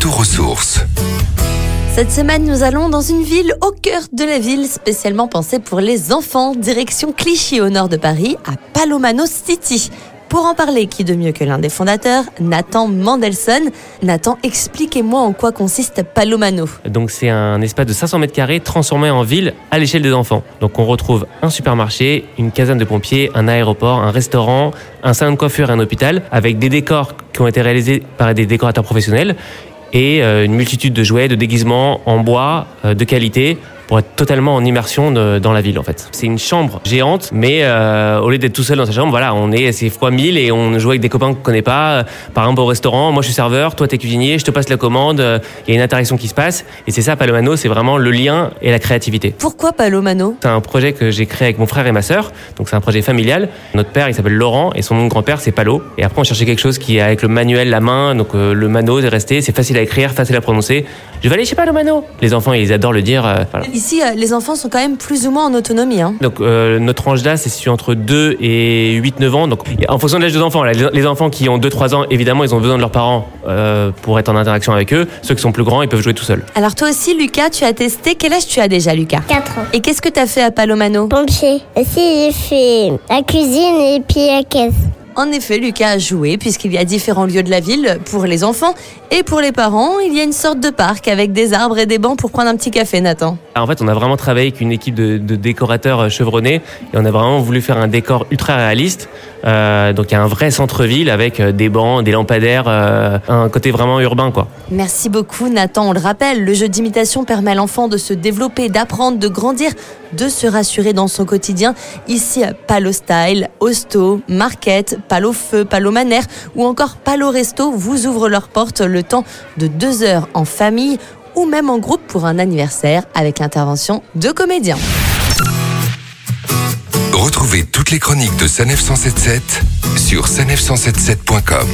retour aux sources. Cette semaine, nous allons dans une ville au cœur de la ville, spécialement pensée pour les enfants, direction Clichy au nord de Paris, à Palomano City. Pour en parler, qui de mieux que l'un des fondateurs, Nathan Mandelson. Nathan, expliquez-moi en quoi consiste Palomano. Donc c'est un espace de 500 mètres carrés transformé en ville à l'échelle des enfants. Donc on retrouve un supermarché, une caserne de pompiers, un aéroport, un restaurant, un salon de coiffure et un hôpital avec des décors qui ont été réalisés par des décorateurs professionnels et euh, une multitude de jouets, de déguisements en bois euh, de qualité pour être totalement en immersion de- dans la ville en fait. C'est une chambre géante, mais euh, au lieu d'être tout seul dans sa chambre, voilà, on est c'est fois 1000 et on joue avec des copains qu'on connaît pas. Euh, Par exemple au restaurant, moi je suis serveur, toi t'es cuisinier, je te passe la commande, euh, il y a une interaction qui se passe et c'est ça Palomano, c'est vraiment le lien et la créativité. Pourquoi Palomano C'est un projet que j'ai créé avec mon frère et ma sœur, donc c'est un projet familial. Notre père il s'appelle Laurent et son nom de grand-père c'est Palo. Et après on cherchait quelque chose qui est avec le manuel, la main, donc euh, le mano est resté, c'est facile à écrire, facile à prononcer. Je vais aller chez Palomano. Les enfants ils adorent le dire. euh, voilà. Ici, euh, les enfants sont quand même plus ou moins en autonomie. Hein. Donc euh, notre tranche d'âge c'est situé entre 2 et 8-9 ans. Donc en fonction de l'âge des enfants, là, les, les enfants qui ont 2-3 ans, évidemment ils ont besoin de leurs parents euh, pour être en interaction avec eux. Ceux qui sont plus grands ils peuvent jouer tout seuls. Alors toi aussi, Lucas, tu as testé. Quel âge tu as déjà, Lucas? 4 ans. Et qu'est-ce que tu as fait à Palomano? Pompier. Aussi, j'ai fait la cuisine et puis la caisse. En effet, Lucas a joué puisqu'il y a différents lieux de la ville pour les enfants et pour les parents. Il y a une sorte de parc avec des arbres et des bancs pour prendre un petit café, Nathan. En fait, on a vraiment travaillé avec une équipe de, de décorateurs euh, chevronnés et on a vraiment voulu faire un décor ultra réaliste. Euh, donc il y a un vrai centre-ville avec euh, des bancs, des lampadaires, euh, un côté vraiment urbain quoi. Merci beaucoup, Nathan. On le rappelle, le jeu d'imitation permet à l'enfant de se développer, d'apprendre, de grandir, de se rassurer dans son quotidien. Ici, Palo Style, Hosto, Market, Palo Feu, Palo Manère ou encore Palo Resto vous ouvrent leurs portes le temps de deux heures en famille ou même en groupe pour un anniversaire avec l'intervention de comédiens. Retrouvez toutes les chroniques de Sanef 177 sur sanef177.com.